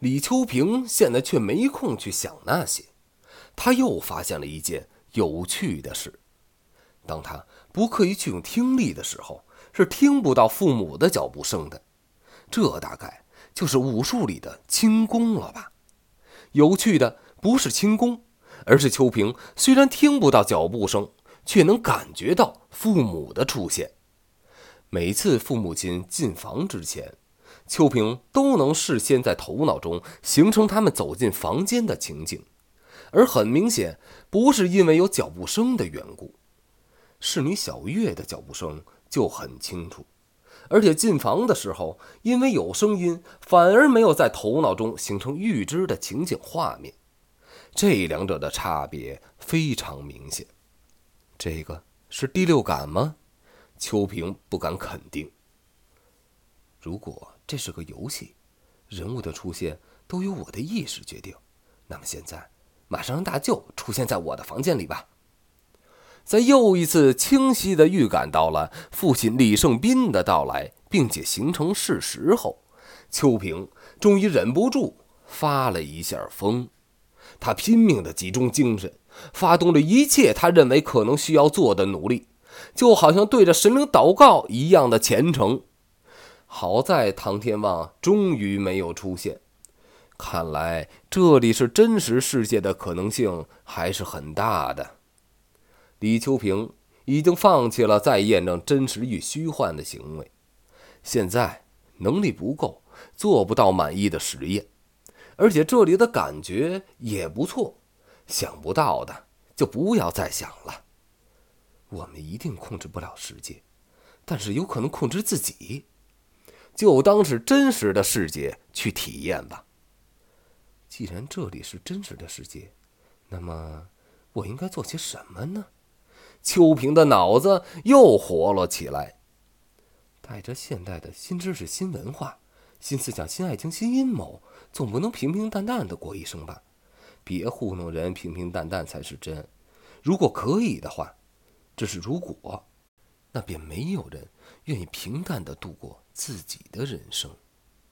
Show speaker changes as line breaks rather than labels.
李秋平现在却没空去想那些，他又发现了一件有趣的事：当他不刻意去用听力的时候，是听不到父母的脚步声的。这大概就是武术里的轻功了吧？有趣的不是轻功，而是秋平虽然听不到脚步声，却能感觉到父母的出现。每次父母亲进房之前，秋平都能事先在头脑中形成他们走进房间的情景，而很明显，不是因为有脚步声的缘故。侍女小月的脚步声就很清楚。而且进房的时候，因为有声音，反而没有在头脑中形成预知的情景画面，这两者的差别非常明显。这个是第六感吗？秋平不敢肯定。如果这是个游戏，人物的出现都由我的意识决定，那么现在马上让大舅出现在我的房间里吧。在又一次清晰地预感到了父亲李胜斌的到来，并且形成事实后，秋萍终于忍不住发了一下疯。他拼命地集中精神，发动了一切他认为可能需要做的努力，就好像对着神灵祷告一样的虔诚。好在唐天旺终于没有出现，看来这里是真实世界的可能性还是很大的。李秋平已经放弃了再验证真实与虚幻的行为，现在能力不够，做不到满意的实验，而且这里的感觉也不错，想不到的就不要再想了。我们一定控制不了世界，但是有可能控制自己，就当是真实的世界去体验吧。既然这里是真实的世界，那么我应该做些什么呢？秋平的脑子又活了起来，带着现代的新知识、新文化、新思想、新爱情、新阴谋，总不能平平淡淡的过一生吧？别糊弄人，平平淡淡才是真。如果可以的话，这是如果，那便没有人愿意平淡的度过自己的人生。